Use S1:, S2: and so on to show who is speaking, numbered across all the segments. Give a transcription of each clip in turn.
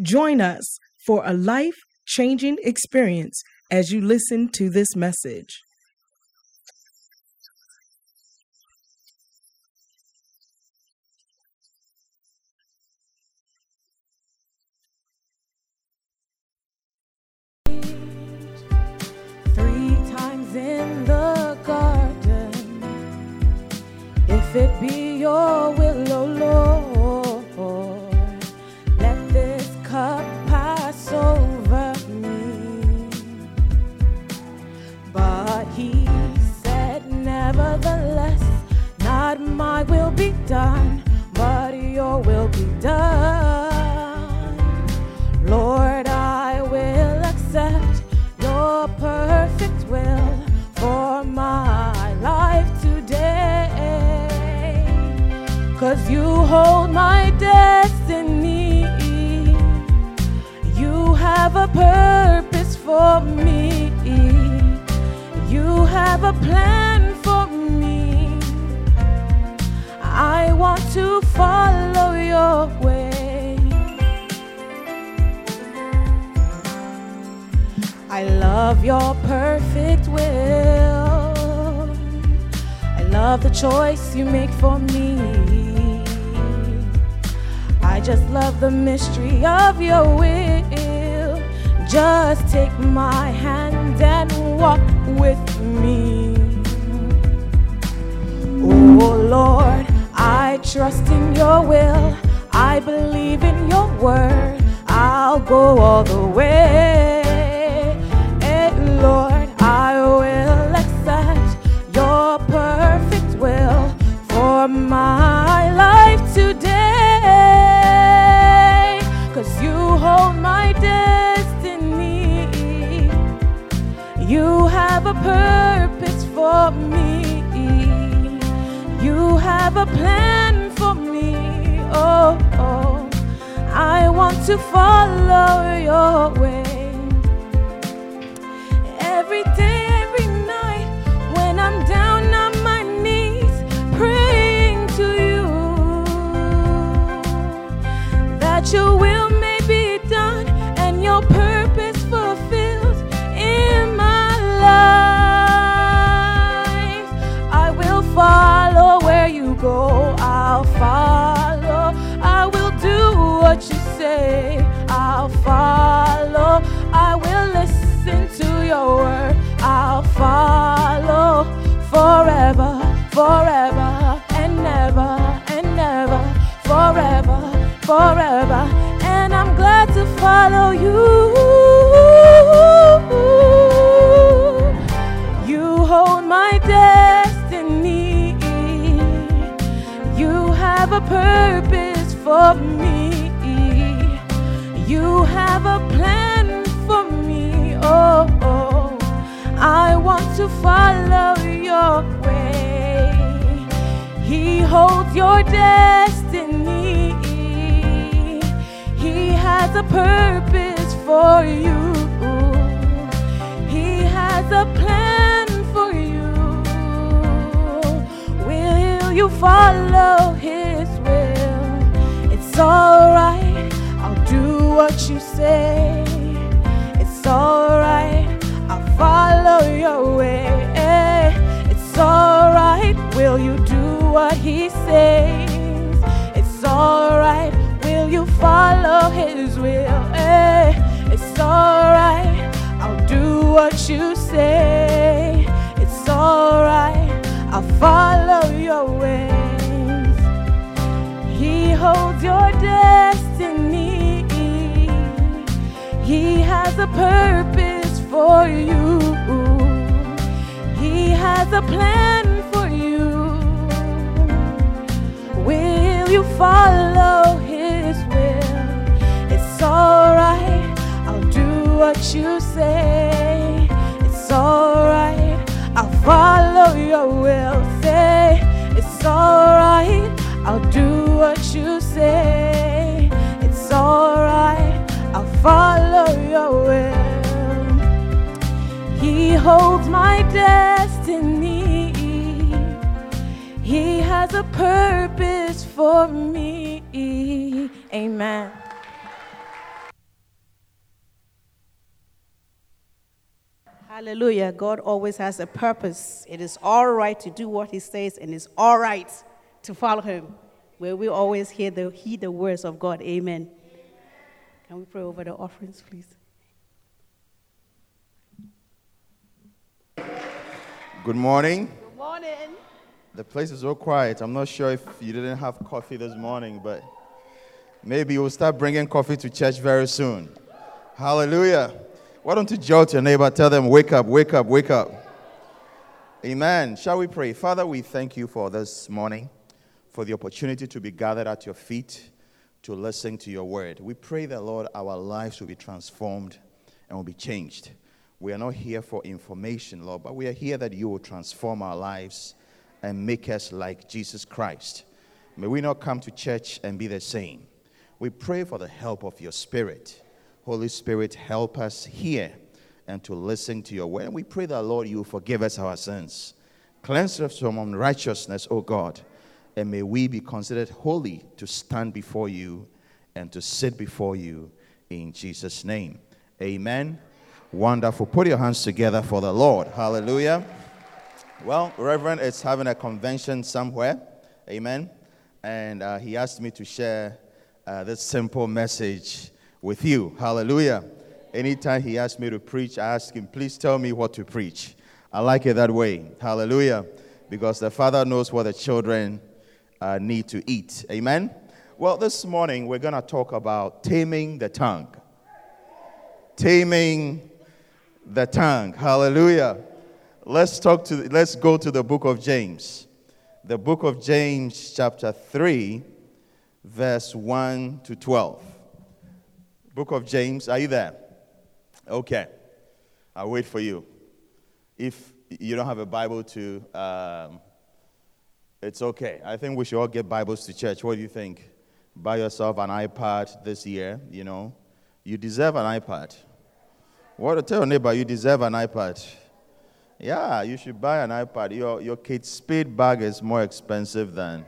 S1: Join us for a life-changing experience as you listen to this message.
S2: Three times in the garden, if it be your will, O Lord, done, but your will be done. Lord, I will accept your perfect will for my life today. Cause you hold my destiny. You have a purpose for me. You have a plan I want to follow your way. I love your perfect will. I love the choice you make for me. I just love the mystery of your will. Just take my hand and walk with me. Oh Lord, trust in your will. I believe in your word. I'll go all the way. Eh, Lord, I will accept your perfect will for my life today. Cause you hold my destiny. You have a purpose for me. You have a plan I want to follow your way. Follow you. You hold my destiny. You have a purpose for me. You have a plan for me. Oh, oh. I want to follow your way. He holds your destiny. He has a purpose for you. He has a plan for you. Will you follow his will? It's alright. I'll do what you say. It's alright. I'll follow your way. It's alright. Will you do what he says? It's alright. Will you follow his will? Eh, It's alright. I'll do what you say. It's alright. I'll follow your ways. He holds your destiny. He has a purpose for you. He has a plan for you. Will you follow It's alright. what you say. It's alright, I'll follow your will. Say, it's alright, I'll do what you say. It's alright, I'll follow your will. He holds my destiny. He has a purpose for me. Amen.
S3: Hallelujah. God always has a purpose. It is all right to do what He says, and it's all right to follow Him. Where we always hear the, heed the words of God. Amen. Can we pray over the offerings, please?
S4: Good morning.
S3: Good morning.
S4: The place is so quiet. I'm not sure if you didn't have coffee this morning, but maybe you'll start bringing coffee to church very soon. Hallelujah. Why don't you jolt your neighbor? Tell them, wake up, wake up, wake up. Amen. Shall we pray? Father, we thank you for this morning, for the opportunity to be gathered at your feet to listen to your word. We pray that, Lord, our lives will be transformed and will be changed. We are not here for information, Lord, but we are here that you will transform our lives and make us like Jesus Christ. May we not come to church and be the same. We pray for the help of your Spirit. Holy Spirit, help us hear and to listen to your word. And we pray that, Lord, you forgive us our sins. Cleanse us from unrighteousness, O God. And may we be considered holy to stand before you and to sit before you in Jesus' name. Amen. Wonderful. Put your hands together for the Lord. Hallelujah. Well, Reverend is having a convention somewhere. Amen. And uh, he asked me to share uh, this simple message with you. Hallelujah. Anytime he asks me to preach, I ask him, please tell me what to preach. I like it that way. Hallelujah. Because the Father knows what the children uh, need to eat. Amen. Well, this morning we're going to talk about taming the tongue. Taming the tongue. Hallelujah. Let's talk to let's go to the book of James. The book of James chapter 3 verse 1 to 12. Book of James, are you there? Okay. I'll wait for you. If you don't have a Bible to um, it's okay. I think we should all get Bibles to church. What do you think? Buy yourself an iPad this year, you know. You deserve an iPad. What to tell your neighbor, you deserve an iPad. Yeah, you should buy an iPad. Your, your Kate Spade bag is more expensive than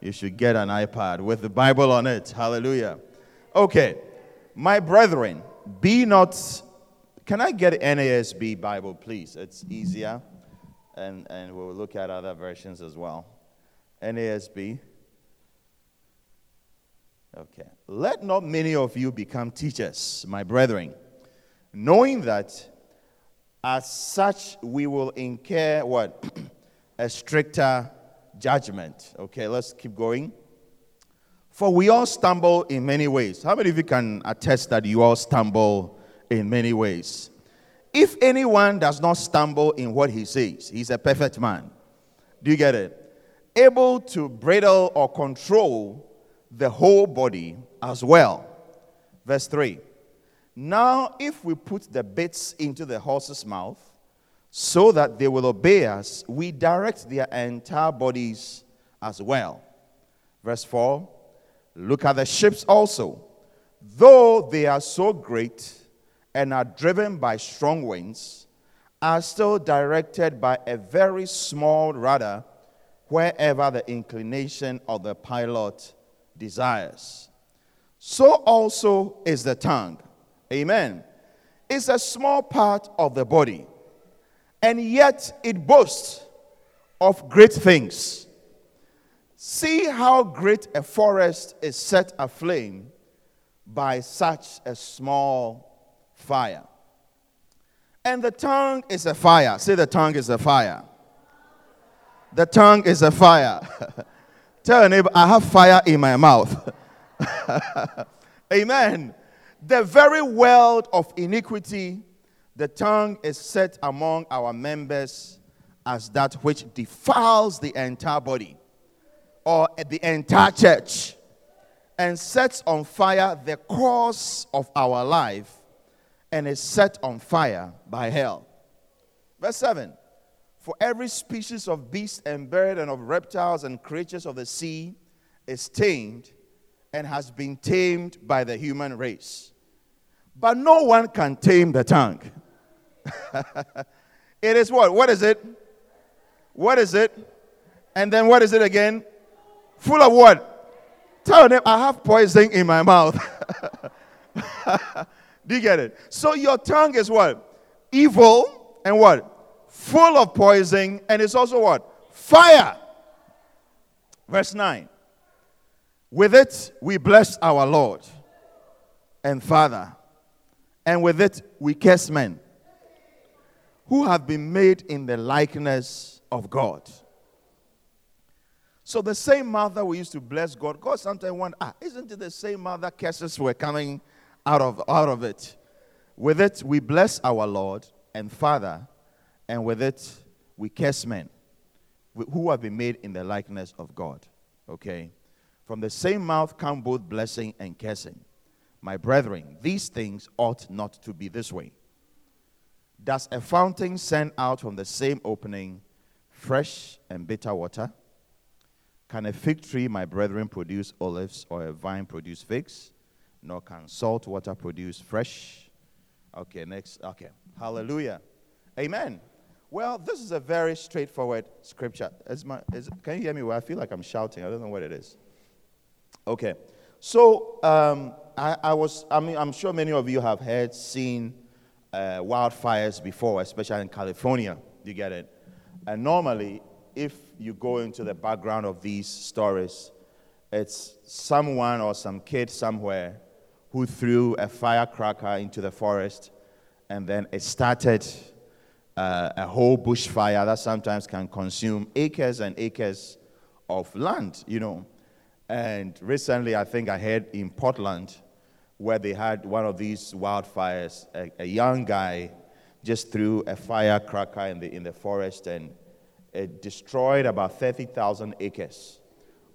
S4: you should get an iPad with the Bible on it. Hallelujah. Okay, my brethren, be not. Can I get NASB Bible, please? It's easier. And, and we'll look at other versions as well. NASB. Okay. Let not many of you become teachers, my brethren, knowing that as such, we will incur what? a stricter judgment. Okay, let's keep going. For we all stumble in many ways. How many of you can attest that you all stumble in many ways? If anyone does not stumble in what he says, he's a perfect man. Do you get it? Able to bridle or control the whole body as well. Verse 3 now, if we put the bits into the horse's mouth so that they will obey us, we direct their entire bodies as well. Verse 4 Look at the ships also. Though they are so great and are driven by strong winds, are still directed by a very small rudder wherever the inclination of the pilot desires. So also is the tongue Amen. It's a small part of the body, and yet it boasts of great things. See how great a forest is set aflame by such a small fire. And the tongue is a fire. Say, the tongue is a fire. The tongue is a fire. Tell your neighbor, I have fire in my mouth. Amen. The very world of iniquity, the tongue is set among our members as that which defiles the entire body or the entire church and sets on fire the course of our life and is set on fire by hell. Verse 7 For every species of beast and bird and of reptiles and creatures of the sea is tamed and has been tamed by the human race. But no one can tame the tongue. it is what? What is it? What is it? And then what is it again? Full of what? Tell them I have poison in my mouth. Do you get it? So your tongue is what? Evil and what? Full of poison, and it's also what? Fire. Verse 9. With it we bless our Lord and Father, and with it we curse men who have been made in the likeness of God. So the same that we used to bless God, God sometimes wonder, ah, isn't it the same that curses were coming out of, out of it? With it we bless our Lord and Father, and with it we curse men who have been made in the likeness of God. Okay? From the same mouth come both blessing and cursing. My brethren, these things ought not to be this way. Does a fountain send out from the same opening fresh and bitter water? Can a fig tree, my brethren, produce olives or a vine produce figs? Nor can salt water produce fresh. Okay, next. Okay. Hallelujah. Amen. Well, this is a very straightforward scripture. Is my, is, can you hear me? Well, I feel like I'm shouting. I don't know what it is. Okay. So, um, I, I, was, I mean, I'm sure many of you have heard, seen uh, wildfires before, especially in California. You get it? And normally, if you go into the background of these stories, it's someone or some kid somewhere who threw a firecracker into the forest, and then it started uh, a whole bushfire that sometimes can consume acres and acres of land, you know. And recently, I think I heard in Portland, where they had one of these wildfires, a, a young guy just threw a firecracker in the, in the forest and it destroyed about 30,000 acres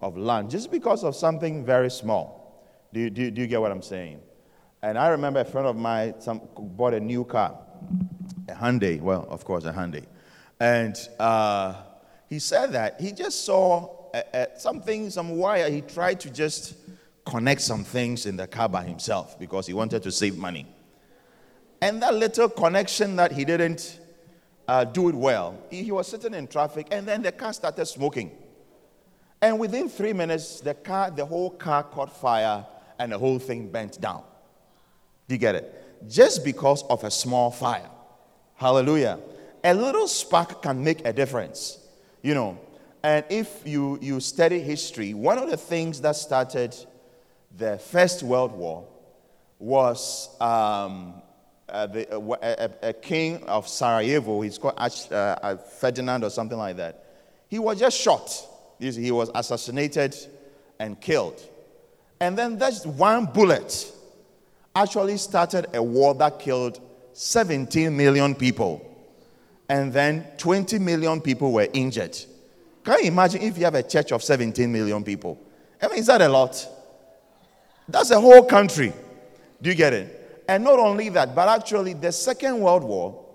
S4: of land just because of something very small. Do you, do, you, do you get what I'm saying? And I remember a friend of mine some, bought a new car, a Hyundai. Well, of course, a Hyundai. And uh, he said that he just saw a, a, something, some wire. He tried to just connect some things in the car by himself because he wanted to save money. And that little connection that he didn't uh, do it well. He, was sitting in traffic, and then the car started smoking. And within three minutes, the car, the whole car caught fire, and the whole thing bent down. Do you get it? Just because of a small fire. Hallelujah. A little spark can make a difference. You know, and if you, you study history, one of the things that started the First World War was um, uh, the, uh, a, a, king of Sarajevo, he's called uh, uh, Ferdinand or something like that. He was just shot. He was assassinated and killed. And then that one bullet actually started a war that killed 17 million people. And then 20 million people were injured. Can you imagine if you have a church of 17 million people? I mean, is that a lot? That's a whole country. Do you get it? And not only that, but actually, the Second World War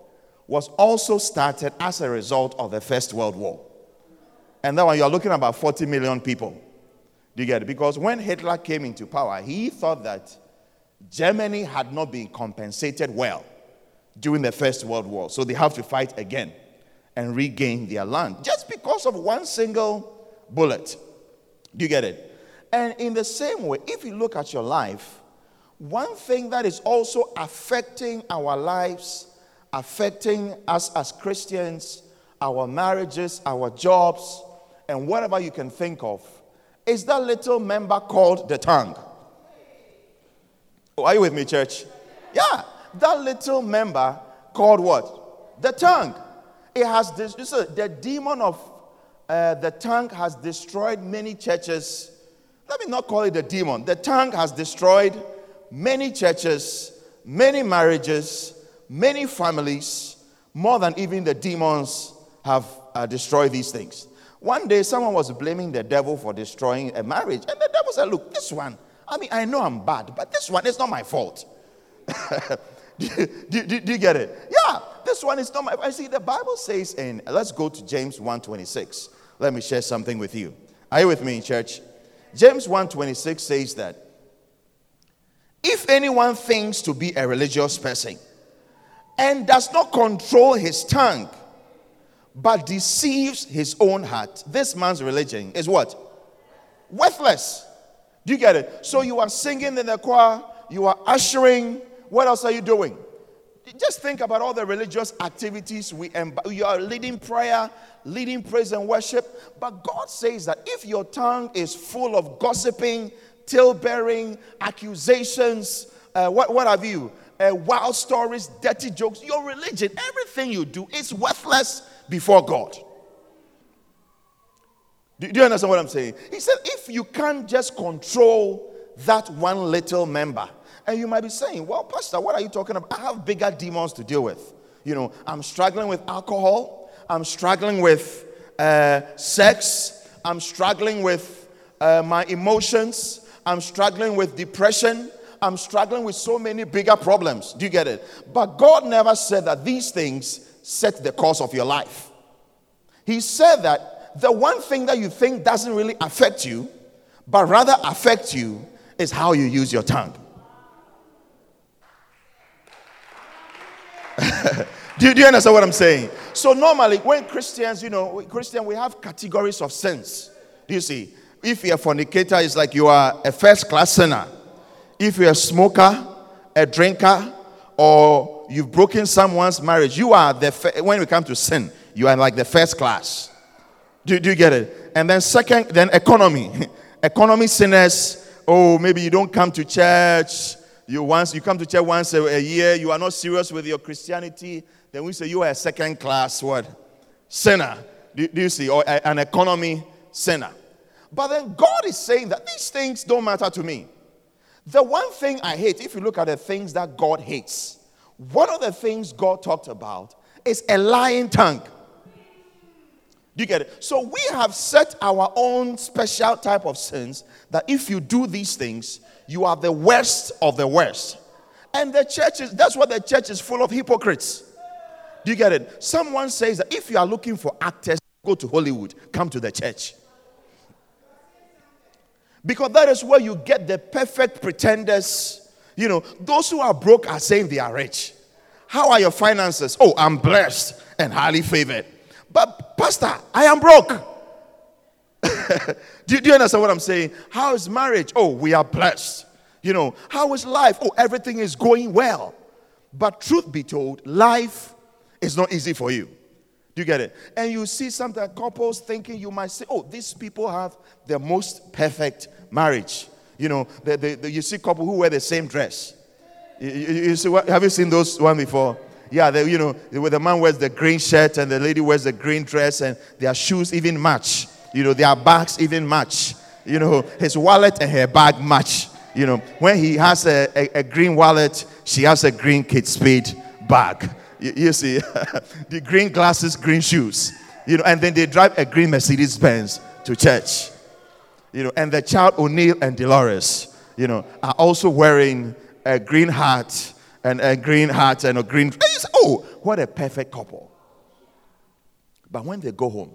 S4: was also started as a result of the First World War. And that one, you're looking about 40 million people. Do you get it? Because when Hitler came into power, he thought that Germany had not been compensated well during the First World War. So they have to fight again and regain their land just because of one single bullet. Do you get it? And in the same way, if you look at your life, one thing that is also affecting our lives, affecting us as Christians, our marriages, our jobs, and whatever you can think of, is that little member called the tongue. Oh, are you with me, church? Yeah, that little member called what? The tongue. It has this, the demon of uh, the tongue has destroyed many churches. Let me not call it a demon. The tongue has destroyed many churches, many marriages, many families, more than even the demons have uh, destroyed these things. One day, someone was blaming the devil for destroying a marriage, and the devil said, Look, this one, I mean, I know I'm bad, but this one is not my fault. do, do, do, you get it? Yeah, this one is not my. I see the Bible says in. Let's go to James 1:26. Let me share something with you. Are you with me, in church? James 1:26 says that if anyone thinks to be a religious person and does not control his tongue, but deceives his own heart, this man's religion is what? Worthless. Do you get it? So you are singing in the choir, you are ushering. What else are you doing? Just think about all the religious activities we emb- you are leading prayer, leading praise and worship. But God says that if your tongue is full of gossiping, tale-bearing, accusations, uh, what, what have you? Uh, wild stories, dirty jokes, your religion, everything you do is worthless before God. Do, do you understand what I'm saying? He said, if you can't just control that one little member, and you might be saying, Well, Pastor, what are you talking about? I have bigger demons to deal with. You know, I'm struggling with alcohol, I'm struggling with uh, sex, I'm struggling with uh, my emotions, I'm struggling with depression, I'm struggling with so many bigger problems. Do you get it? But God never said that these things set the course of your life. He said that the one thing that you think doesn't really affect you, but rather affect you, is how you use your tongue. do, you, do you understand what I'm saying? So normally, when Christians, you know, Christian, we have categories of sins. Do you see? If you're a fornicator, it's like you are a first class sinner. If you're a smoker, a drinker, or you've broken someone's marriage, you are the when we come to sin, you are like the first class. Do, do you get it? And then second, then economy. economy sinners. Oh, maybe you don't come to church. You once you come to church once a, a year. You are not serious with your Christianity. Then we say you are a second class what sinner. Do, do you see? Or a, an economy sinner. But then God is saying that these things don't matter to me. The one thing I hate, if you look at the things that God hates, one of the things God talked about is a lying tongue. Do you get it? So we have set our own special type of sins that if you do these things, you are the worst of the worst. And the church is, that's what the church is full of hypocrites. Do you get it? Someone says that if you are looking for actors, go to Hollywood, come to the church. Because that is where you get the perfect pretenders. You know, those who are broke are saying they are rich. How are your finances? Oh, I'm blessed and highly favored. But, Pastor, I am broke. do, you, do you understand what I'm saying? How is marriage? Oh, we are blessed. You know, how is life? Oh, everything is going well. But truth be told, life is not easy for you. You get it? And you see sometimes couples thinking you might say, oh, these people have the most perfect marriage. You know, the, the, the, you see couple who wear the same dress. You, you, you see what, have you seen those one before? Yeah, they, you know, where the man wears the green shirt and the lady wears the green dress, and their shoes even match. You know, their bags even match. You know, his wallet and her bag match. You know, when he has a, a, a green wallet, she has a green Kate Spade bag. You, you see, the green glasses, green shoes. You know, and then they drive a green Mercedes Benz to church. You know, and the child O'Neill and Dolores, you know, are also wearing a green hat and a green hat and a green. Oh, what a perfect couple. But when they go home,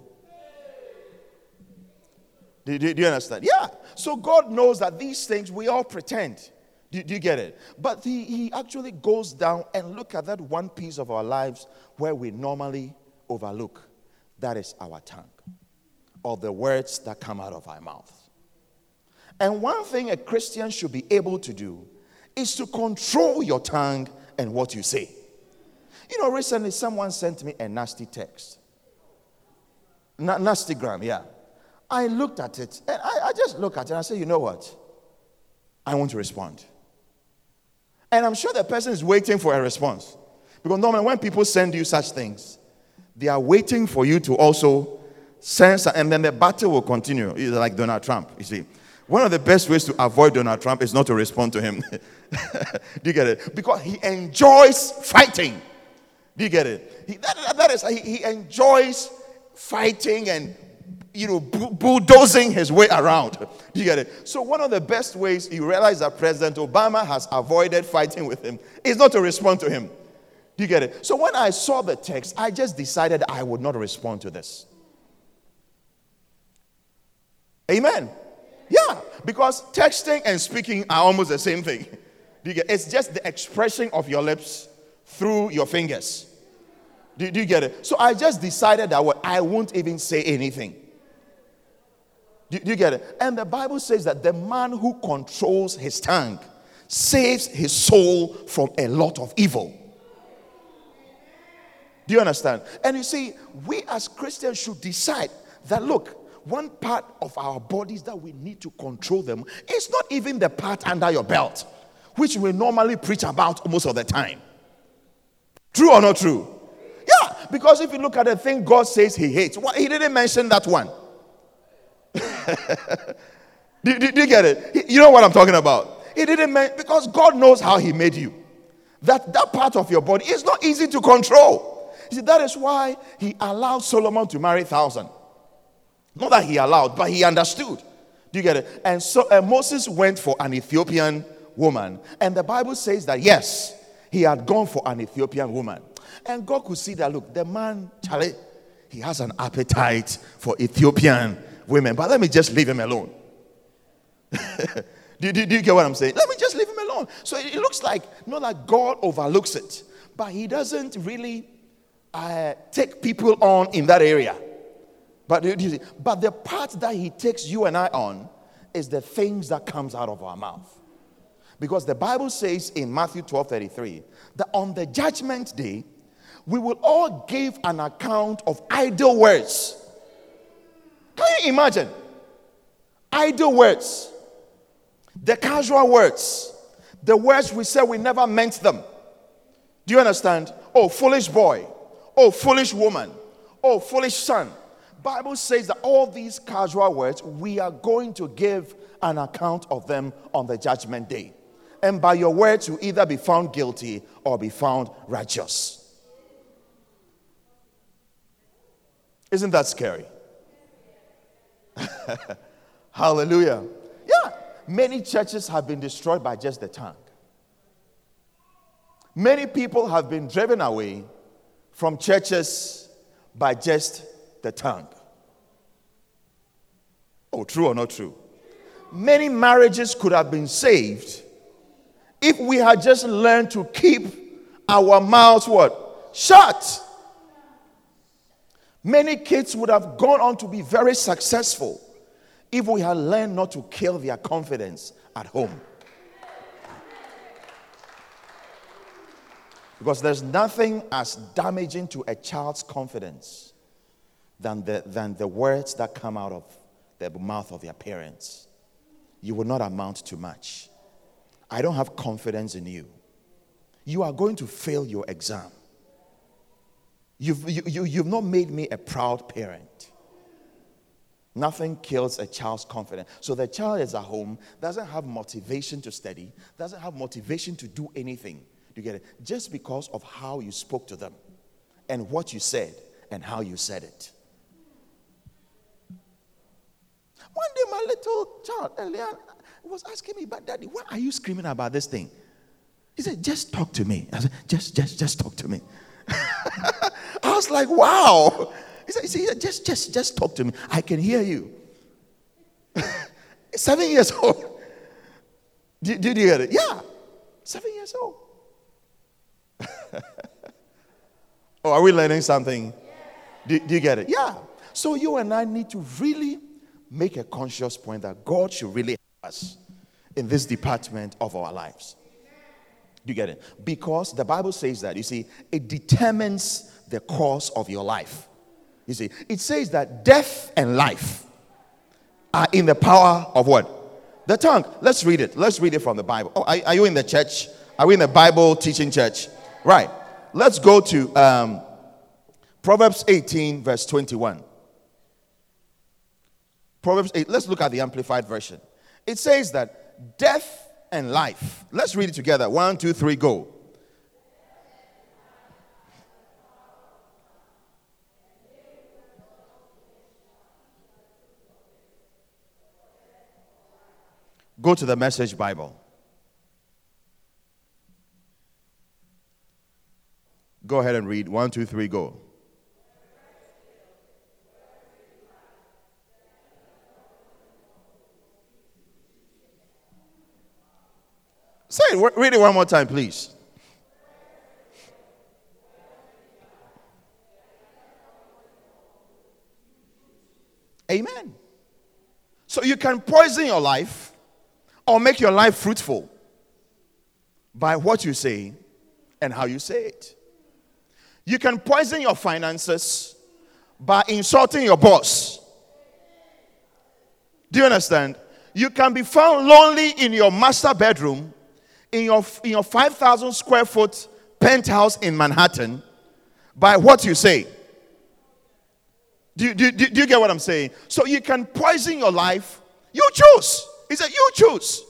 S4: do, do, do, you understand? Yeah. So God knows that these things we all pretend. Do, do you get it? But he, he actually goes down and look at that one piece of our lives where we normally overlook. That is our tongue, or the words that come out of our mouth. And one thing a Christian should be able to do is to control your tongue and what you say. You know, recently someone sent me a nasty text. Na- nastygram, yeah. I looked at it and I, I just look at it and I say, you know what? I want to respond. And I'm sure the person is waiting for a response. Because normally when people send you such things, they are waiting for you to also sense, and then the battle will continue. It's like Donald Trump, you see. One of the best ways to avoid Donald Trump is not to respond to him. Do you get it? Because he enjoys fighting. Do you get it? He, that, that is, he, he enjoys fighting and you know, bulldozing his way around. Do you get it? So, one of the best ways you realize that President Obama has avoided fighting with him is not to respond to him. Do you get it? So, when I saw the text, I just decided I would not respond to this. Amen. Yeah, because texting and speaking are almost the same thing. Do you get? It? It's just the expression of your lips through your fingers. Do, do you get it? So I just decided that I won't even say anything. Do, do you get it? And the Bible says that the man who controls his tongue saves his soul from a lot of evil. Do you understand? And you see, we as Christians should decide that look, one part of our bodies that we need to control them is not even the part under your belt, which we normally preach about most of the time. True or not true? Yeah, because if you look at the thing God says He hates, well, He didn't mention that one. do, do, do, you get it? You know what I'm talking about? He didn't mention because God knows how He made you. That that part of your body is not easy to control. You see, that is why He allowed Solomon to marry thousand. Not that he allowed, but he understood. Do you get it? And so uh, Moses went for an Ethiopian woman, and the Bible says that yes, he had gone for an Ethiopian woman. And God could see that look, the man, Charlie, he has an appetite for Ethiopian women, but let me just leave him alone. do, do, do, you get what I'm saying? Let me just leave him alone. So it, looks like, not that God overlooks it, but he doesn't really uh, take people on in that area. But, but the part that he takes you and I on is the things that comes out of our mouth. Because the Bible says in Matthew 12 33 that on the judgment day, we will all give an account of idle words. Can you imagine? Idle words, the casual words, the words we say we never meant them. Do you understand? Oh, foolish boy. Oh, foolish woman. Oh, foolish son. Bible says that all these casual words, we are going to give an account of them on the judgment day. And by your words, you either be found guilty or be found righteous. Isn't that scary? Hallelujah. Yeah, many churches have been destroyed by just the tongue. Many people have been driven away from churches by just the tongue. Oh, true or not true? Many marriages could have been saved if we had just learned to keep our mouths what? Shut. Many kids would have gone on to be very successful if we had learned not to kill their confidence at home. Because there's nothing as damaging to a child's confidence than the, than the words that come out of the mouth of their parents. You will not amount to much. I don't have confidence in you. You are going to fail your exam. You've, you, you, you've not made me a proud parent. Nothing kills a child's confidence. So the child is at home, doesn't have motivation to study, doesn't have motivation to do anything. You get it? Just because of how you spoke to them and what you said and how you said it. One day, my little child, Elian, was asking me, but daddy, why are you screaming about this thing? He said, just talk to me. I said, just, just, just talk to me. I was like, wow. He said, he said, just, just, just talk to me. I can hear you. Seven years old. Did, did you hear it? Yeah. Seven years old. oh, are we learning something? Do, do you get it? Yeah. So you and I need to really make a conscious point that God should really help us in this department of our lives. Do you get it? Because the Bible says that, you see, it determines the course of your life. You see, it says that death and life are in the power of what? The tongue. Let's read it. Let's read it from the Bible. Oh, are, are you in the church? Are we in the Bible teaching church? Right. Let's go to um, Proverbs 18, verse 21. Proverbs 8. Let's look at the Amplified Version. It says that death and life. Let's read it together. One, two, three, go. Go to the message Bible. Go ahead and read. One, two, three, go. Say it, read it one more time, please. Amen. So you can poison your life or make your life fruitful by what you say and how you say it. You can poison your finances by insulting your boss. Do you understand? You can be found lonely in your master bedroom, in your, in your 5,000 square foot penthouse in Manhattan by what you say. Do, do, do, do you get what I'm saying? So you can poison your life. You choose. He said, You choose.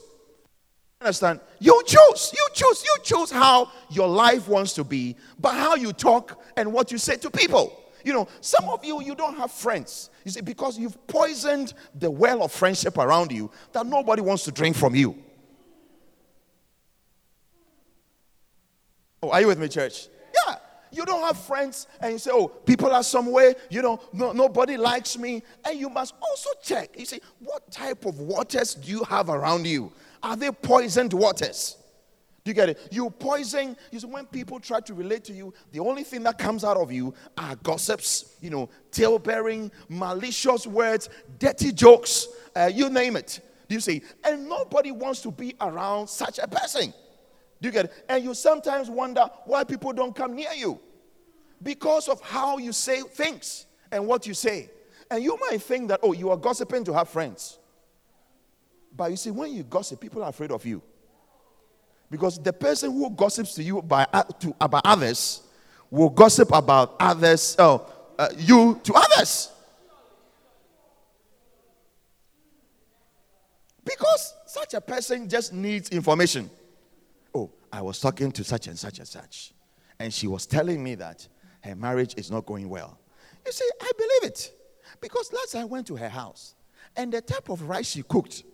S4: Understand? You choose. You choose. You choose how your life wants to be, but how you talk and what you say to people. You know, some of you, you don't have friends. You see, because you've poisoned the well of friendship around you that nobody wants to drink from you. Oh, are you with me, church? Yeah. You don't have friends and you say, oh, people are somewhere, you know, no, nobody likes me. And you must also check. You see, what type of waters do you have around you? Are they poisoned waters? Do you get it? You poison. You see, when people try to relate to you, the only thing that comes out of you are gossips, you know, tale bearing, malicious words, dirty jokes, uh, you name it. Do you see? And nobody wants to be around such a person. Do you get it? And you sometimes wonder why people don't come near you because of how you say things and what you say. And you might think that, oh, you are gossiping to have friends. But you see, when you gossip, people are afraid of you. Because the person who gossips to you by, uh, to, about others will gossip about others, oh, uh, you to others. Because such a person just needs information. I was talking to such and such and such, and she was telling me that her marriage is not going well. You see, I believe it. Because last I went to her house, and the type of rice she cooked,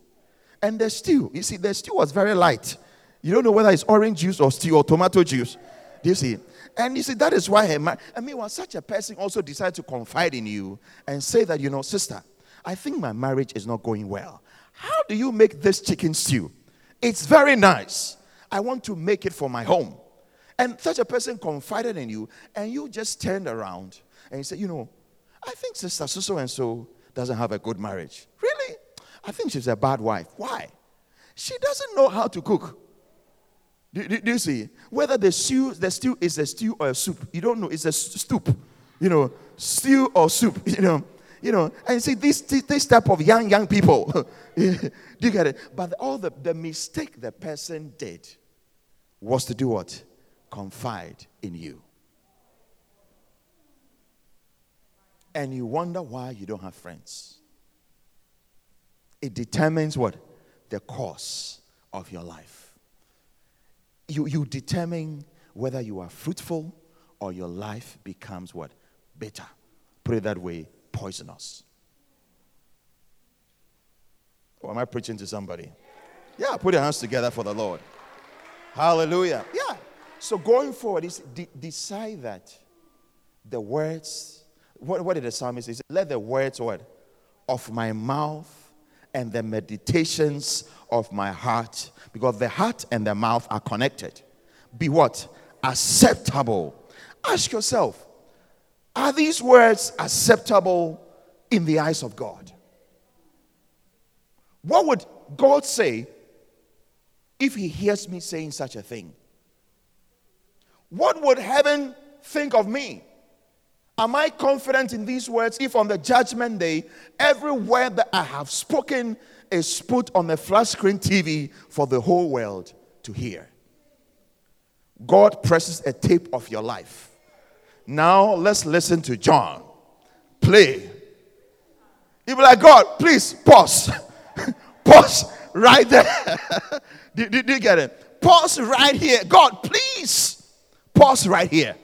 S4: and the stew, you see, the stew was very light. You don't know whether it's orange juice or stew or tomato juice. Do you see? And you see, that is why her marriage. I mean, when such a person also decides to confide in you and say that, you know, sister, I think my marriage is not going well. How do you make this chicken stew? It's very nice. I want to make it for my home. And such a person confided in you, and you just turned around and you said, You know, I think Sister so and so doesn't have a good marriage. Really? I think she's a bad wife. Why? She doesn't know how to cook. Do, do, do, you see? Whether the stew, the stew is a stew or a soup, you don't know. It's a stoop. You know, stew or soup. You know, you know. And you see, this this type of young young people. do you get it? But all the the mistake the person did was to do what? Confide in you. And you wonder why you don't have friends. It determines what? The course of your life. You, you determine whether you are fruitful or your life becomes what? Bitter. Put it that way, poisonous. Or am I preaching to somebody? Yeah, put your hands together for the Lord. Hallelujah. Yeah. So going forward, is de- decide that the words, what, what did the psalmist say? Let the words what? Of my mouth and the meditations of my heart, because the heart and the mouth are connected. Be what? Acceptable. Ask yourself, are these words acceptable in the eyes of God? What would God say if he hears me saying such a thing? What would heaven think of me? Am I confident in these words if on the judgment day, every word that I have spoken is put on the flat screen TV for the whole world to hear? God presses a tape of your life. Now let's listen to John. Play. You be like, God, please pause. pause right there. Did, did, you get it? Pause right here. God, please pause right here.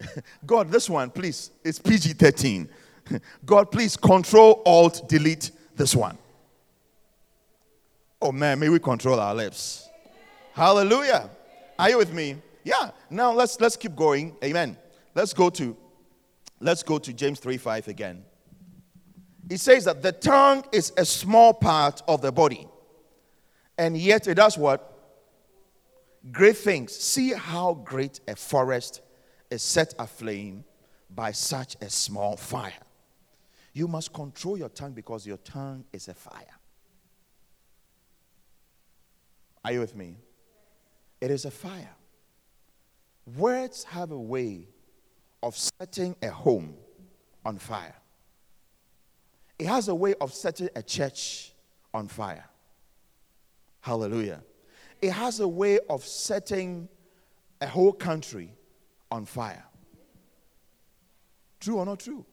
S4: God, this one, please. It's PG 13. God, please control, alt, delete this one. Oh man, may we control our lips. Hallelujah. Are you with me? Yeah. Now let's let's keep going. Amen. Let's go to let's go to James 3 5 again. It says that the tongue is a small part of the body, and yet it does what? Great things. See how great a forest is set aflame by such a small fire. You must control your tongue because your tongue is a fire. Are you with me? It is a fire. Words have a way of setting a home on fire. It has a way of setting a church on fire. Hallelujah. It has a way of setting a whole country on fire. True or not true?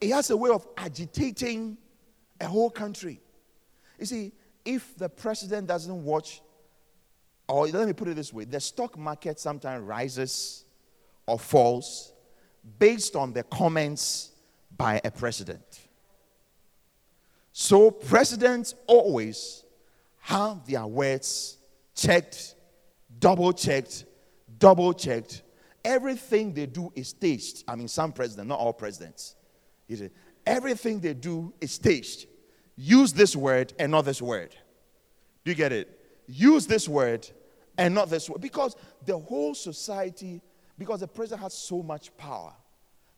S4: It has a way of agitating a whole country. You see, if the president doesn't watch, or let me put it this way the stock market sometimes rises or falls based on the comments by a president. So, presidents always have their words checked, double checked, double checked. Everything they do is staged. I mean, some presidents, not all presidents. Everything they do is staged. Use this word and not this word. Do you get it? Use this word and not this word. Because the whole society, because the president has so much power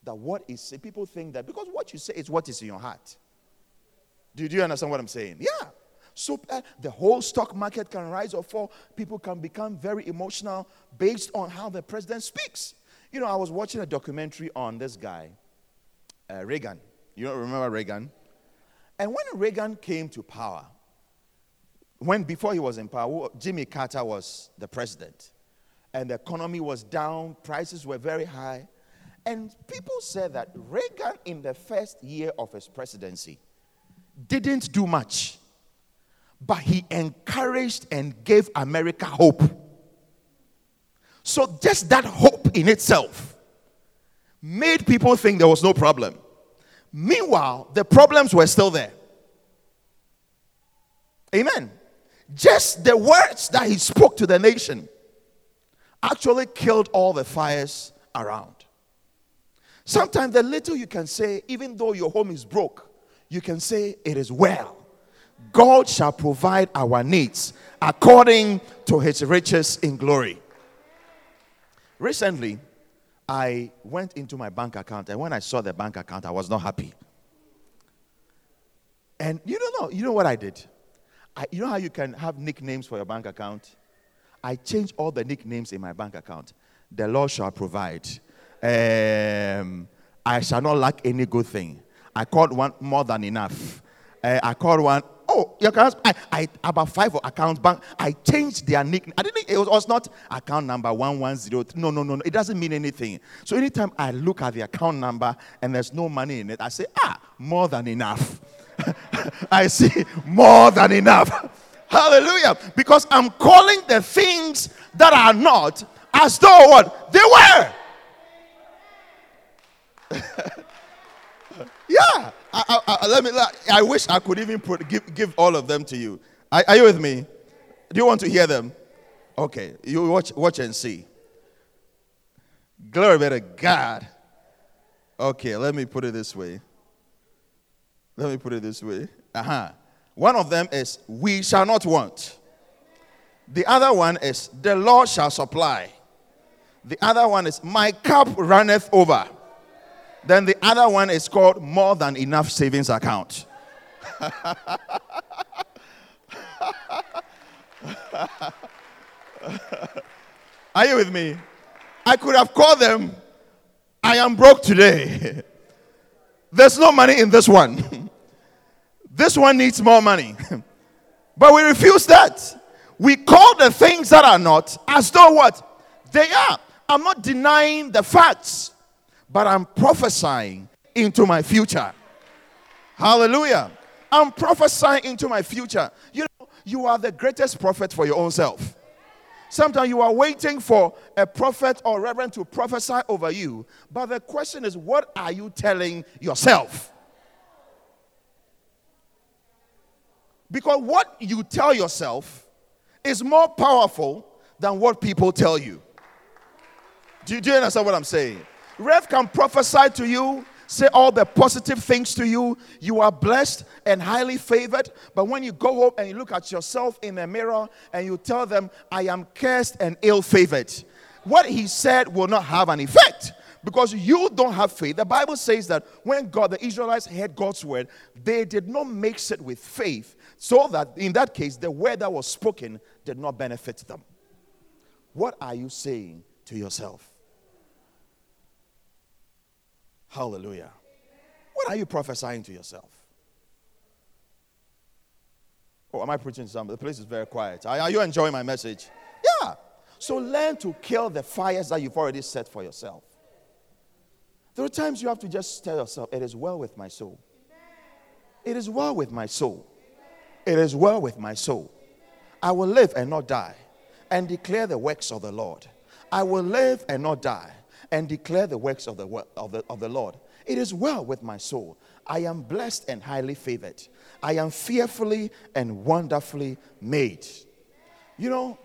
S4: that what is people think that because what you say is what is in your heart. Do, do you understand what I'm saying? Yeah. So uh, the whole stock market can rise or fall. People can become very emotional based on how the president speaks. You know, I was watching a documentary on this guy, uh, Reagan. You don't remember Reagan? And when Reagan came to power, when before he was in power, Jimmy Carter was the president, and the economy was down, prices were very high. And people said that Reagan, in the first year of his presidency, didn't do much, but he encouraged and gave America hope. So, just that hope in itself made people think there was no problem. Meanwhile, the problems were still there. Amen. Just the words that he spoke to the nation actually killed all the fires around. Sometimes the little you can say, even though your home is broke, you can say, It is well. God shall provide our needs according to his riches in glory. Recently, I went into my bank account, and when I saw the bank account, I was not happy. And you don't know, you know what I did? I, you know how you can have nicknames for your bank account? I changed all the nicknames in my bank account. The Lord shall provide. Um, I shall not lack any good thing. I called one more than enough. Uh, I called one. Oh, you can ask, I, I about five accounts bank. I changed their nickname. I didn't. It was, was not account number one one zero. No, no, no, no. It doesn't mean anything. So anytime I look at the account number and there's no money in it, I say, ah, more than enough. I see more than enough. Hallelujah. Because I'm calling the things that are not as though what they were. yeah. I, I, I, let me. I wish I could even put, give, give all of them to you. Are, are you with me? Do you want to hear them? Okay. You watch, watch and see. Glory be to God. Okay, let me put it this way. Let me put it this way. Uh-huh. One of them is, We shall not want. The other one is, The Lord shall supply. The other one is, My cup runneth over. Then the other one is called More Than Enough Savings Account. Are you with me? I could have called them, I am broke today. There's no money in this one. this one needs more money. but we refuse that. We call the things that are not as though what? They are. I'm not denying the facts, but I'm prophesying into my future. Hallelujah. I'm prophesying into my future. You know, you are the greatest prophet for your own self. Sometimes you are waiting for a prophet or reverend to prophesy over you. But the question is, what are you telling yourself? Because what you tell yourself is more powerful than what people tell you. Do you, do you understand what I'm saying? Rev can prophesy to you, say all the positive things to you. You are blessed and highly favored. But when you go home and you look at yourself in the mirror and you tell them, I am cursed and ill favored, what he said will not have an effect because you don't have faith. The Bible says that when God, the Israelites heard God's word, they did not mix it with faith, so that in that case, the word that was spoken did not benefit them. What are you saying to yourself? Hallelujah. What are you prophesying to yourself? Oh, am I preaching to somebody? The place is very quiet. Are, are you enjoying my message? Yeah. So learn to kill the fires that you've already set for yourself. There are times you have to just tell yourself, It is well with my soul. It is well with my soul. It is well with my soul. I will live and not die and declare the works of the Lord. I will live and not die and declare the works of the, of the, of the Lord. It is well with my soul. I am blessed and highly favored. I am fearfully and wonderfully made. You know,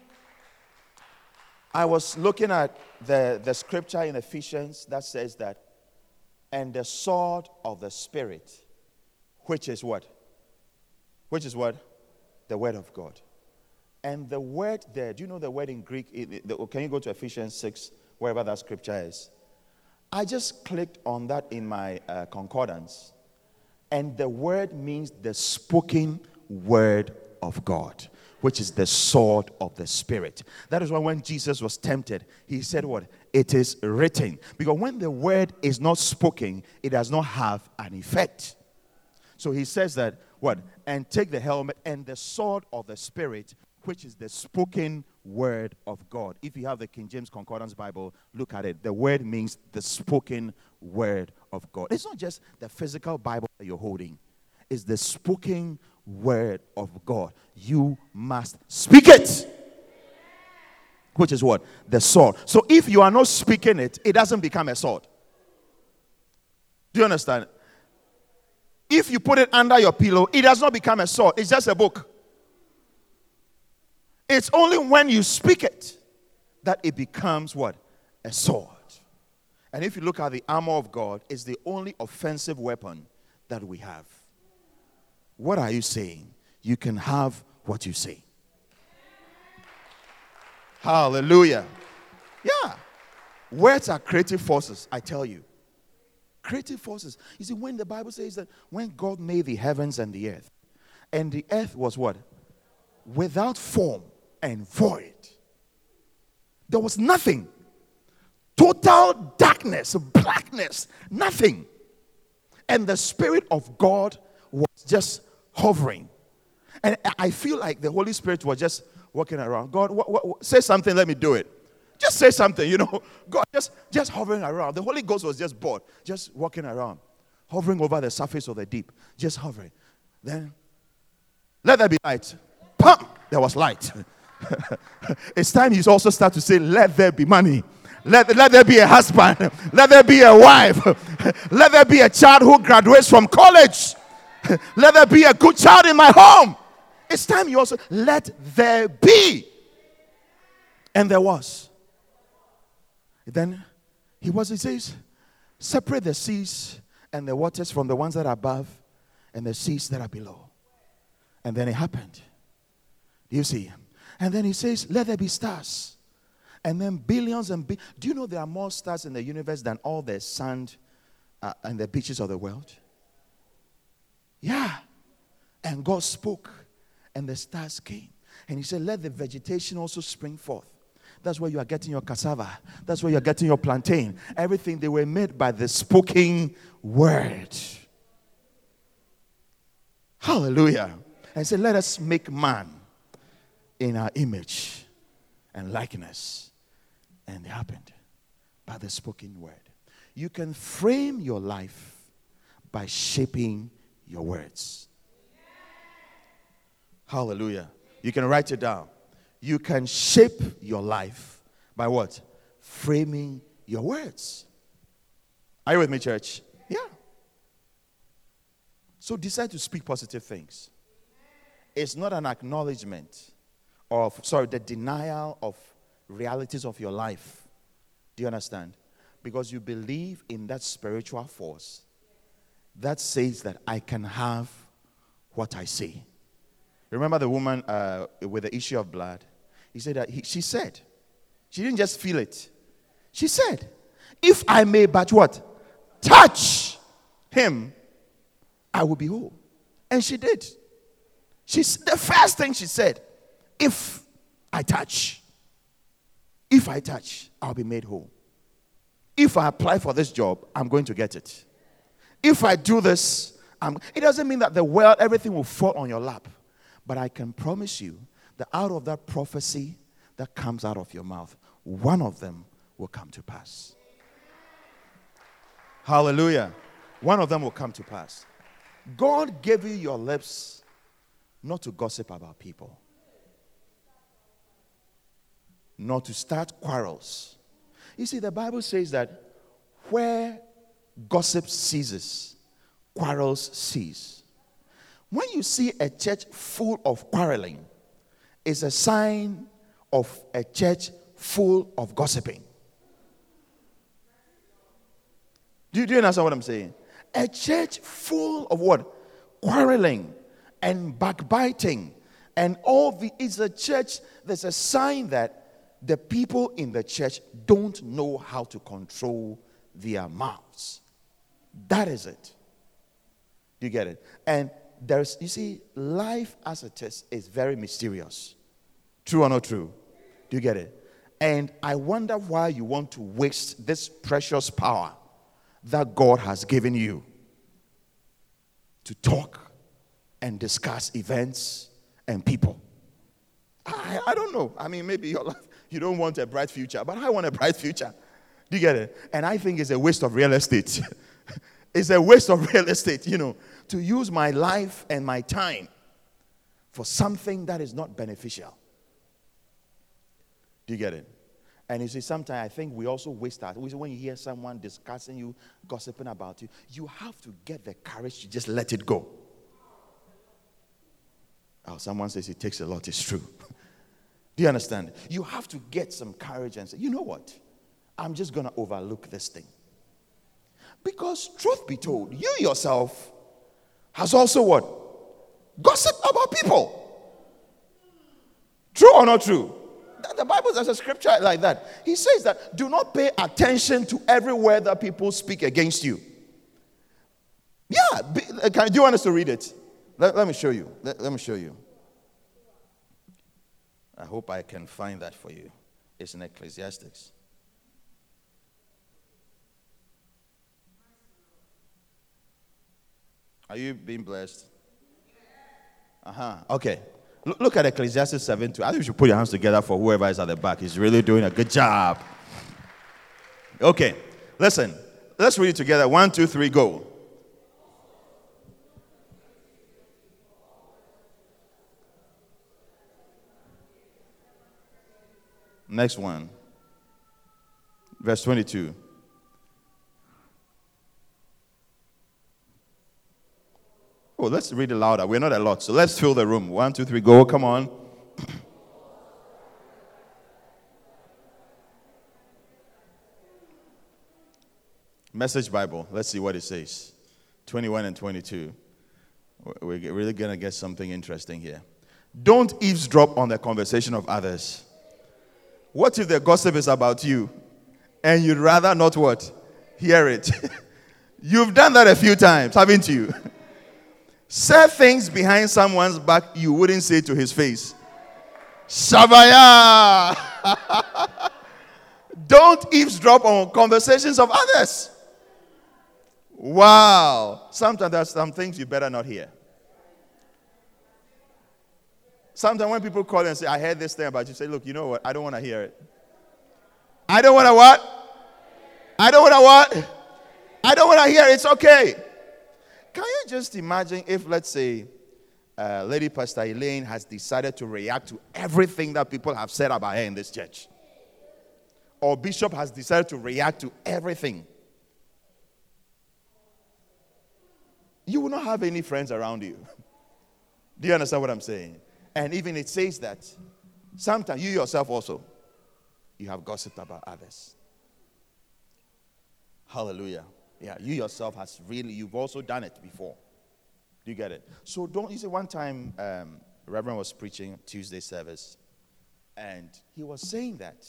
S4: I was looking at the, the scripture in Ephesians that says that, and the sword of the Spirit, which is what? Which is what? The Word of God. And the word there, do you know the word in Greek? Can you go to Ephesians 6, wherever that scripture is? I just clicked on that in my uh, concordance, and the word means the spoken word of God, which is the sword of the Spirit. That is why when Jesus was tempted, he said, What? It is written. Because when the word is not spoken, it does not have an effect. So he says that, What? And take the helmet and the sword of the Spirit, which is the spoken word of God. If you have the King James Concordance Bible, look at it. The word means the spoken word of God. It's not just the physical Bible that you're holding, it's the spoken word of God. You must speak it. Which is what? The sword. So if you are not speaking it, it doesn't become a sword. Do you understand? If you put it under your pillow, it does not become a sword. It's just a book. It's only when you speak it that it becomes what? A sword. And if you look at the armor of God, it's the only offensive weapon that we have. What are you saying? You can have what you say. Hallelujah. Yeah. Words are creative forces, I tell you. Creative forces. You see, when the Bible says that when God made the heavens and the earth, and the earth was what? Without form and void. There was nothing. Total darkness, blackness, nothing. And the Spirit of God was just hovering. And I feel like the Holy Spirit was just walking around. God, what, what, say something, let me do it. Just say something, you know. God just, just hovering around. The Holy Ghost was just bored, just walking around, hovering over the surface of the deep, just hovering. Then, let there be light. Pum! There was light. it's time you also start to say, Let there be money. Let, let there be a husband. Let there be a wife. Let there be a child who graduates from college. Let there be a good child in my home. It's time you also let there be. And there was. Then he was, he says, separate the seas and the waters from the ones that are above and the seas that are below. And then it happened. Do you see? And then he says, Let there be stars. And then billions and. Do you know there are more stars in the universe than all the sand uh, and the beaches of the world? Yeah. And God spoke, and the stars came. And he said, Let the vegetation also spring forth. That's where you are getting your cassava. That's where you're getting your plantain. Everything they were made by the spoken word. Hallelujah. And he said, Let us make man in our image and likeness. And it happened by the spoken word. You can frame your life by shaping your words. Hallelujah. You can write it down. You can shape your life by what? Framing your words. Are you with me, church? Yeah. So decide to speak positive things. It's not an acknowledgement of, sorry, the denial of realities of your life. Do you understand? Because you believe in that spiritual force that says that I can have what I see. Remember the woman uh, with the issue of blood? He said that he, she said, she didn't just feel it. She said, if I may but what? Touch him, I will be whole. And she did. She's the first thing she said, if I touch, if I touch, I'll be made whole. If I apply for this job, I'm going to get it. If I do this, I'm, it doesn't mean that the world, everything will fall on your lap. But I can promise you that out of that prophecy that comes out of your mouth, one of them will come to pass. Hallelujah. One of them will come to pass. God gave you your lips not to gossip about people, not to start quarrels. You see, the Bible says that where gossip ceases, quarrels cease. When you see a church full of quarreling, it's a sign of a church full of gossiping. Do you, do you understand what I'm saying? A church full of what? Quarreling and backbiting and all the it's a church there's a sign that the people in the church don't know how to control their mouths. That is it. You get it? And there's you see life as a test is very mysterious. True or not true? Do you get it? And i wonder why you want to waste this precious power that god has given you to talk and discuss events and people. I, I don't know. I mean, maybe your life, you don't want a bright future, but I want a bright future. Do you get it? And I think it's a waste of real estate. it's a waste of real estate, you know, to use my life and my time for something that is not beneficial. Do you get it? And you see, sometimes I think we also waste that. When you hear someone discussing you, gossiping about you, you have to get the courage to just let it go. Oh, someone says it takes a lot. It's true. Do you understand? You have to get some courage and say, you know what? I'm just going to overlook this thing. Because, truth be told, you yourself has also what? Gossip about people. True or not true? The Bible has a scripture like that. He says that do not pay attention to every word that people speak against you. Yeah, uh, do you want us to read it? Let, let me show you. Let, let me show you. I hope I can find that for you. It's in Ecclesiastics. Are you being blessed? Uh huh. Okay. Look, look at Ecclesiastes 7 2. I think you should put your hands together for whoever is at the back. He's really doing a good job. Okay. Listen. Let's read it together. One, two, three, go. Next one. Verse 22. Oh, let's read it louder. We're not a lot, so let's fill the room. One, two, three, go. Come on. Message Bible. Let's see what it says. 21 and 22. We're really going to get something interesting here. Don't eavesdrop on the conversation of others. What if the gossip is about you and you'd rather not what? Hear it. You've done that a few times, haven't you? Say things behind someone's back you wouldn't say to his face. Shabaya! Don't eavesdrop on conversations of others. Wow. Sometimes there's some things you better not hear. Sometimes when people call and say, I heard this thing about you, say, look, you know what? I don't want to hear it. I don't want to what? I don't want to what? I don't want to hear it. It's okay. Can you just imagine if, let's say, uh, Lady Pastor Elaine has decided to react to everything that people have said about her in this church? Or Bishop has decided to react to everything. You will not have any friends around you. Do you understand what I'm saying? And even it says that sometimes you yourself also, you have gossiped about others. Hallelujah. Yeah, you yourself has really, you've also done it before. Do you get it? So don't, you see, one time, um, Reverend was preaching Tuesday service, and he was saying that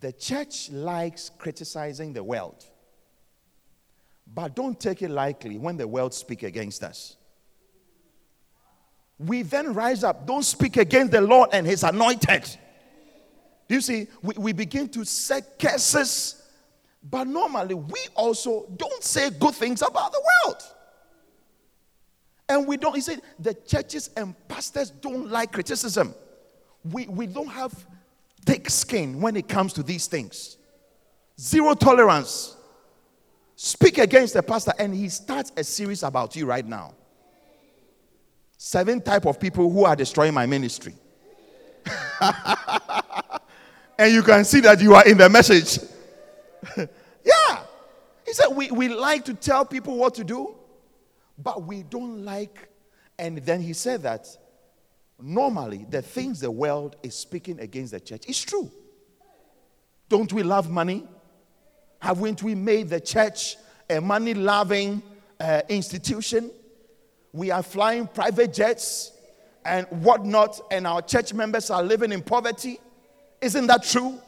S4: the church likes criticizing the world, but don't take it lightly when the world speak against us. We then rise up, don't speak against the Lord and his anointed. You see? We, we begin to say curses, but normally we also don't say good things about the world. And we don't, he said, the churches and pastors don't like criticism. We, we don't have thick skin when it comes to these things. Zero tolerance. Speak against the pastor, and he starts a series about you right now. Seven type of people who are destroying my ministry. and you can see that you are in the message. yeah. He said, we, we like to tell people what to do, but we don't like. And then he said that normally the things the world is speaking against the church is true. Don't we love money? Haven't we made the church a money loving uh, institution? We are flying private jets and whatnot, and our church members are living in poverty. Isn't that true?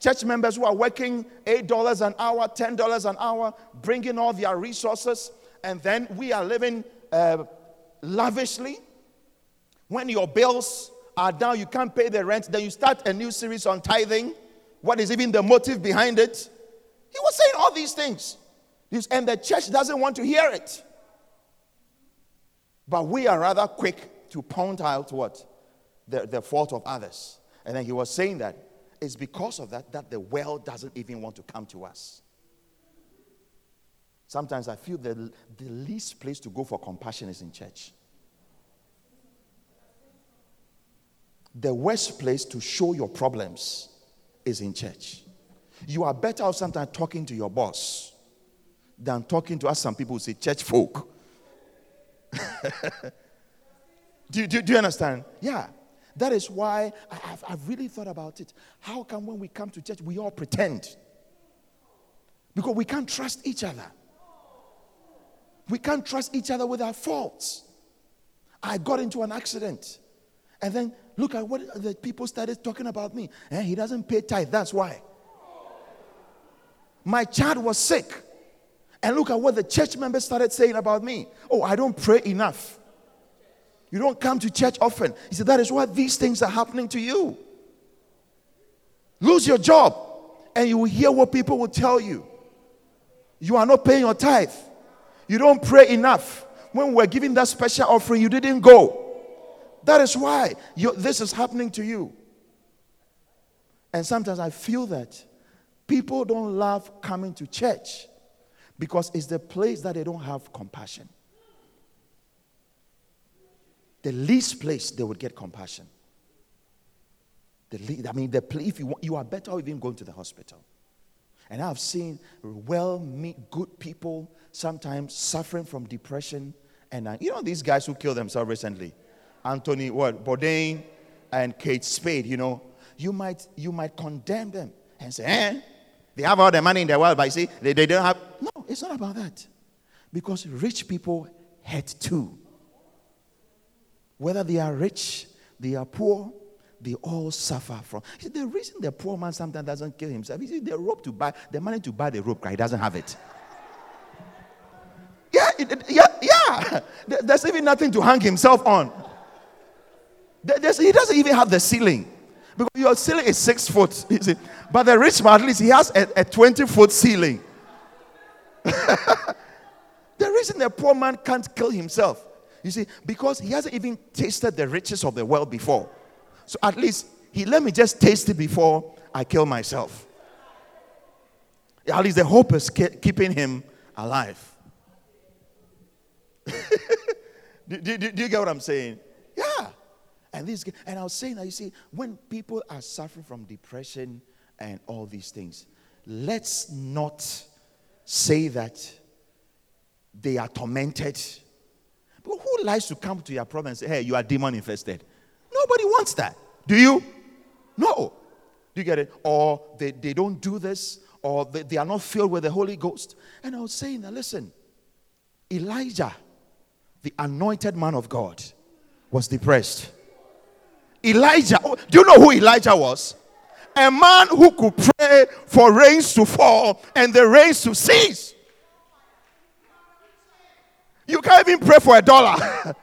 S4: Church members who are working $8 an hour, $10 an hour, bringing all their resources, and then we are living uh, lavishly when your bills are down, you can't pay the rent, then you start a new series on tithing. What is even the motive behind it? He was saying all these things. And the church doesn't want to hear it. But we are rather quick to point out what? The, the fault of others. And then he was saying that it's because of that that the world doesn't even want to come to us. Sometimes I feel the, the least place to go for compassion is in church. the worst place to show your problems is in church. You are better off sometimes talking to your boss than talking to us. Some people say church folk. do, do, do you understand? Yeah. That is why I, have I've really thought about it. How come when we come to church, we all pretend? Because we can't trust each other. We can't trust each other with our faults. I got into an accident. And then look at what the people started talking about me. Eh, he doesn't pay tithe, that's why. My child was sick. And look at what the church members started saying about me. Oh, I don't pray enough. You don't come to church often. He said, That is why these things are happening to you. Lose your job, and you will hear what people will tell you. You are not paying your tithe. You don't pray enough. When we're giving that special offering, you didn't go. That is why this is happening to you. And sometimes I feel that people don't love coming to church because it's the place that they don't have compassion. The least place they would get compassion. The least, I mean, the place, if you, you are better even going to the hospital. And I've seen well meet good people sometimes suffering from depression. And uh, you know, these guys who killed themselves recently, Anthony what Bourdain and Kate Spade, you know, you might you might condemn them and say, eh, they have all the money in the world, but you see, they, they don't have. No, it's not about that. Because rich people hate too. Whether they are rich, they are poor, they all suffer from. See, the reason the poor man sometimes doesn't kill himself is the rope to buy, the money to buy the rope, he doesn't have it. Yeah, it, yeah, yeah. There's even nothing to hang himself on. There's, he doesn't even have the ceiling. Because your ceiling is six foot. You see. But the rich man, at least, he has a, a 20 foot ceiling. the reason the poor man can't kill himself, you see, because he hasn't even tasted the riches of the world before. So at least he let me just taste it before I kill myself. At least the hope is keeping him alive. do, do, do you get what I'm saying? And this, and I was saying that you see, when people are suffering from depression and all these things, let's not say that they are tormented. But who likes to come to your problem and say, hey, you are demon infested. Nobody wants that. Do you? No. Do you get it? Or they, they don't do this, or they, they are not filled with the Holy Ghost. And I was saying that, listen, Elijah, the anointed man of God, was depressed. Elijah, do you know who Elijah was? A man who could pray for rains to fall and the rains to cease. You can't even pray for a dollar.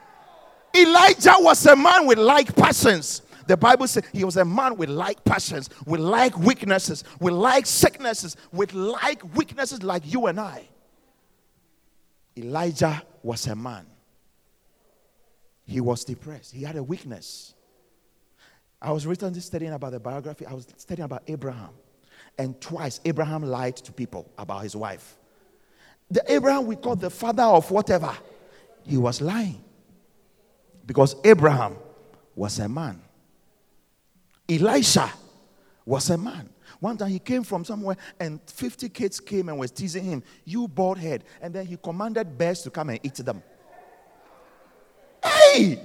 S4: Elijah was a man with like passions. The Bible says he was a man with like passions, with like weaknesses, with like sicknesses, with like weaknesses like you and I. Elijah was a man. He was depressed. He had a weakness. I was recently studying about the biography. I was studying about Abraham. And twice Abraham lied to people about his wife. The Abraham we call the father of whatever, he was lying. Because Abraham was a man. Elisha was a man. One time he came from somewhere and 50 kids came and was teasing him, You bald head. And then he commanded bears to come and eat them. Hey!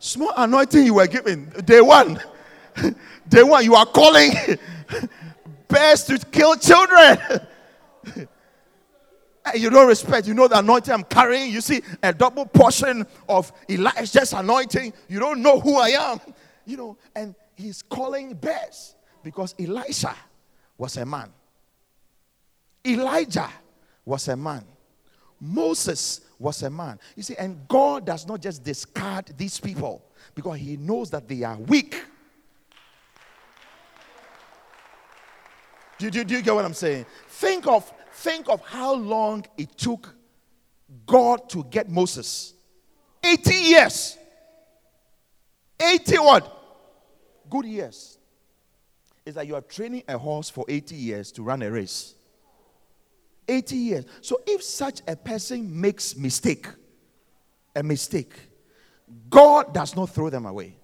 S4: Small anointing you were given. Day one. Day one, you are calling bears to kill children. you don't respect. You know the anointing I'm carrying. You see a double portion of Elijah's anointing. You don't know who I am. You know, and he's calling bears because Elisha was a man. Elijah was a man. Moses was a man. You see, and God does not just discard these people because He knows that they are weak. Do, do, do you get what I'm saying? Think of, think of how long it took God to get Moses 80 years. 80 what? Good years. Is that you are training a horse for 80 years to run a race. 80 years. So if such a person makes mistake, a mistake, God does not throw them away.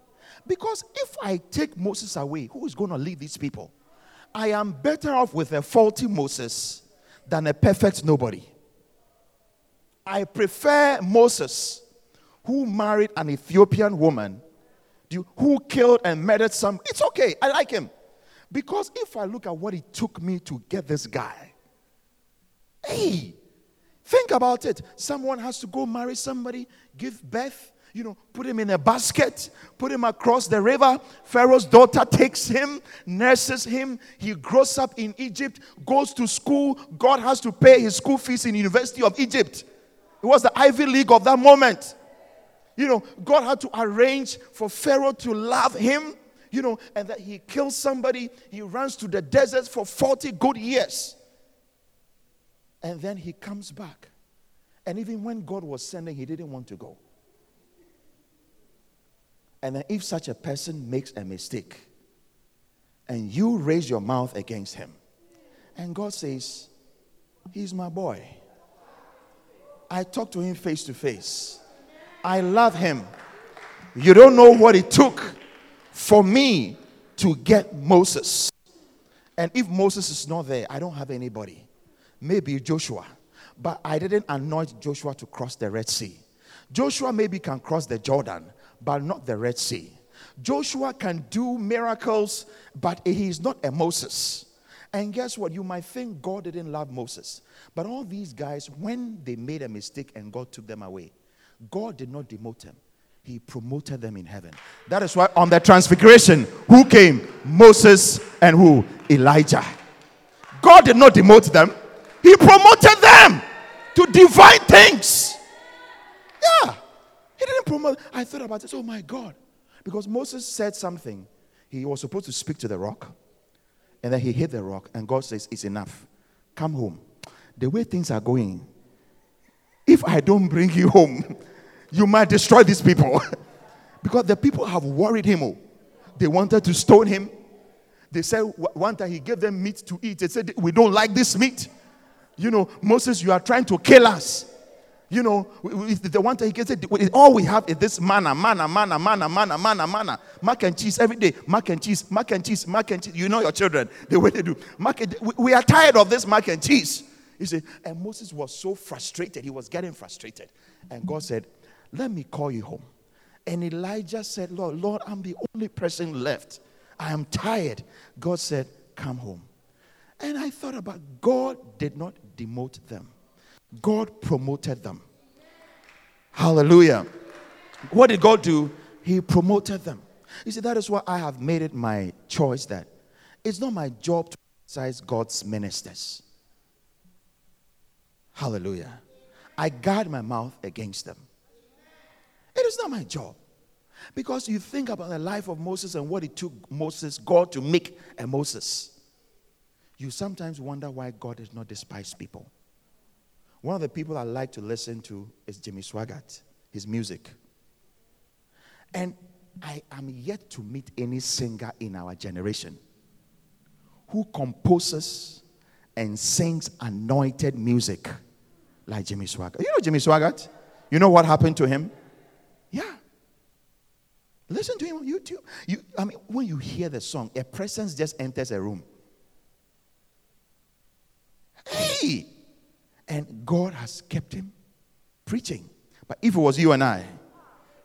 S4: Because if I take Moses away, who is going to lead these people? I am better off with a faulty Moses than a perfect nobody. I prefer Moses, who married an Ethiopian woman, who killed and murdered some. It's okay. I like him. Because if I look at what it took me to get this guy, Hey, think about it. Someone has to go marry somebody, give birth, you know, put him in a basket, put him across the river. Pharaoh's daughter takes him, nurses him. He grows up in Egypt, goes to school. God has to pay his school fees in University of Egypt. It was the Ivy League of that moment. You know, God had to arrange for Pharaoh to love him, you know, and that he kills somebody. He runs to the desert for 40 good years. And then he comes back. And even when God was sending, he didn't want to go. And then, if such a person makes a mistake and you raise your mouth against him, and God says, He's my boy. I talk to him face to face. I love him. You don't know what it took for me to get Moses. And if Moses is not there, I don't have anybody maybe Joshua, but I didn't anoint Joshua to cross the Red Sea. Joshua maybe can cross the Jordan, but not the Red Sea. Joshua can do miracles, but he is not a Moses. And guess what? You might think God didn't love Moses. But all these guys, when they made a mistake and God took them away, God did not demote them. He promoted them in heaven. That is why on the transfiguration, who came? Moses and who? Elijah. God did not demote them. He promoted them to divine things. Yeah. Didn't promote. I thought about this. Oh my God. Because Moses said something. He was supposed to speak to the rock. And then he hit the rock. And God says, It's enough. Come home. The way things are going, if I don't bring you home, you might destroy these people. because the people have worried him. Oh. They wanted to stone him. They said one time he gave them meat to eat. They said, We don't like this meat. You know, Moses, you are trying to kill us. You know, the one time he said, all we have is this manna, manna, manna, manna, manna, manna, manna. Mac and cheese every day. Mac and cheese, mac and cheese, mac and cheese. You know your children, the way they do. Mac and, we are tired of this mac and cheese. You see, and Moses was so frustrated. He was getting frustrated. And God said, Let me call you home. And Elijah said, Lord, Lord, I'm the only person left. I am tired. God said, Come home. And I thought about God did not demote them, God promoted them. Hallelujah. What did God do? He promoted them. You see, that is why I have made it my choice that it's not my job to criticize God's ministers. Hallelujah. I guard my mouth against them. It is not my job. Because you think about the life of Moses and what it took Moses, God, to make a Moses. You sometimes wonder why God does not despise people. One of the people I like to listen to is Jimmy Swaggart, his music. And I am yet to meet any singer in our generation who composes and sings anointed music like Jimmy Swaggart. You know Jimmy Swaggart? You know what happened to him? Yeah. Listen to him on YouTube. You, I mean, when you hear the song, a presence just enters a room. Hey! And God has kept him preaching. But if it was you and I,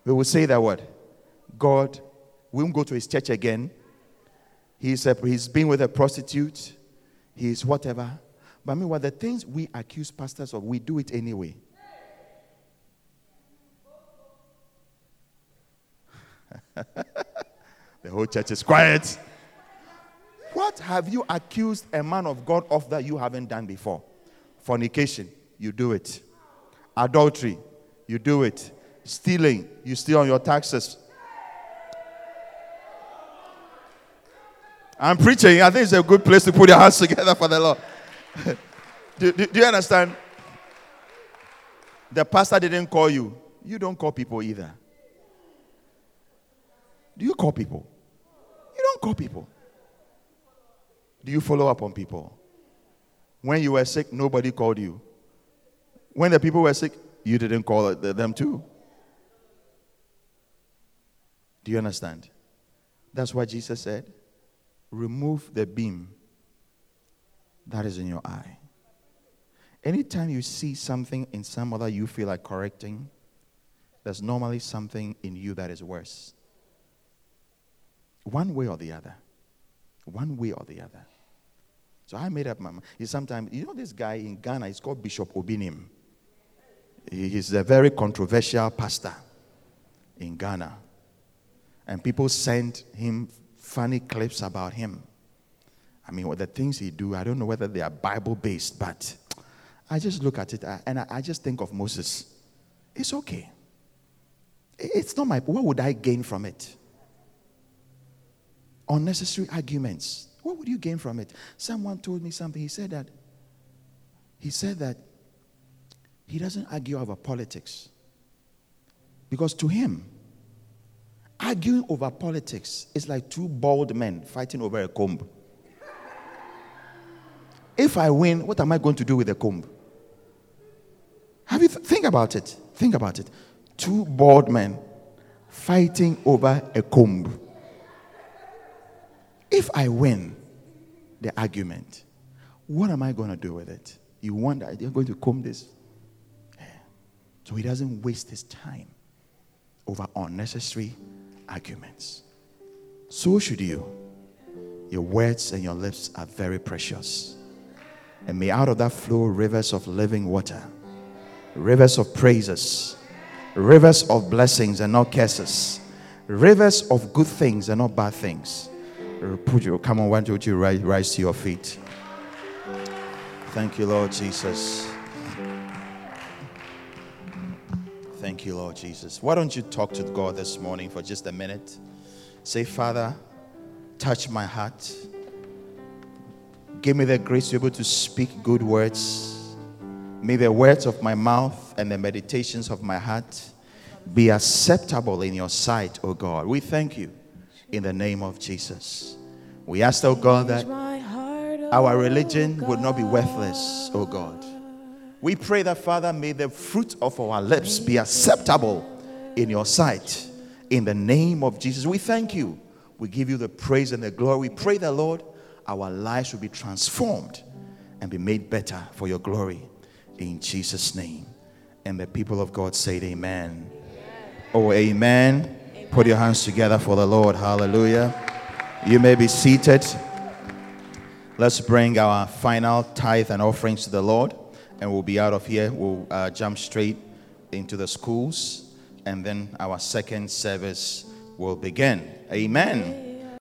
S4: we would say that word. God, we won't go to his church again. He's, a, he's been with a prostitute. He's whatever. But I mean, what the things we accuse pastors of, we do it anyway. the whole church is quiet. What have you accused a man of God of that you haven't done before? Fornication, you do it. Adultery, you do it. Stealing, you steal on your taxes. I'm preaching. I think it's a good place to put your hands together for the Lord. do, do, do you understand? The pastor didn't call you. You don't call people either. Do you call people? You don't call people. Do you follow up on people? When you were sick, nobody called you. When the people were sick, you didn't call them too. Do you understand? That's what Jesus said. Remove the beam that is in your eye. Anytime you see something in some other you feel like correcting, there's normally something in you that is worse. One way or the other. One way or the other. So I made up my mind. Sometimes, you know, this guy in Ghana, he's called Bishop Obinim. He's a very controversial pastor in Ghana. And people send him funny clips about him. I mean, what the things he do, I don't know whether they are Bible based, but I just look at it uh, and I just think of Moses. It's okay. It's not my, what would I gain from it? Unnecessary arguments. What would you gain from it? Someone told me something. He said that, he said that he doesn't argue over politics. Because to him, arguing over politics is like two bald men fighting over a comb. If I win, what am I going to do with the comb? Have you th- think about it? Think about it. Two bald men fighting over a comb. If I win the argument, what am I going to do with it? You wonder, you're going to comb this. Eh. So he doesn't waste his time over unnecessary arguments. So should you. Your words and your lips are very precious. And may out of that flow rivers of living water, rivers of praises, rivers of blessings and not curses, rivers of good things and not bad things. Uh, put you, come on, why don't you rise, rise to your feet? Thank you, Lord Jesus. Thank you, Lord Jesus. Why don't you talk to God this morning for just a minute? Say, Father, touch my heart. Give me the grace to be able to speak good words. May the words of my mouth and the meditations of my heart be acceptable in your sight, O God. We thank you in the name of Jesus. We ask, O God, that our religion would not be worthless, O God. We pray that, Father, may the fruit of our lips be acceptable in your sight. In the name of Jesus, we thank you. We give you the praise and the glory. We pray that, Lord, our lives will be transformed and be made better for your glory. In Jesus' name. And the people of God say, Amen. Oh, amen. Put your hands together for the Lord. Hallelujah. You may be seated. Let's bring our final tithe and offerings to the Lord, and we'll be out of here. We'll uh, jump straight into the schools, and then our second service will begin. Amen.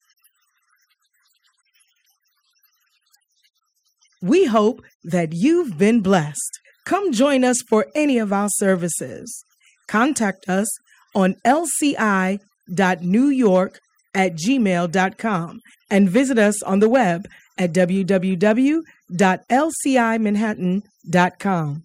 S1: We hope that you've been blessed. Come join us for any of our services. Contact us on lci.newyork at gmail.com and visit us on the web at www.lcimanhattan.com.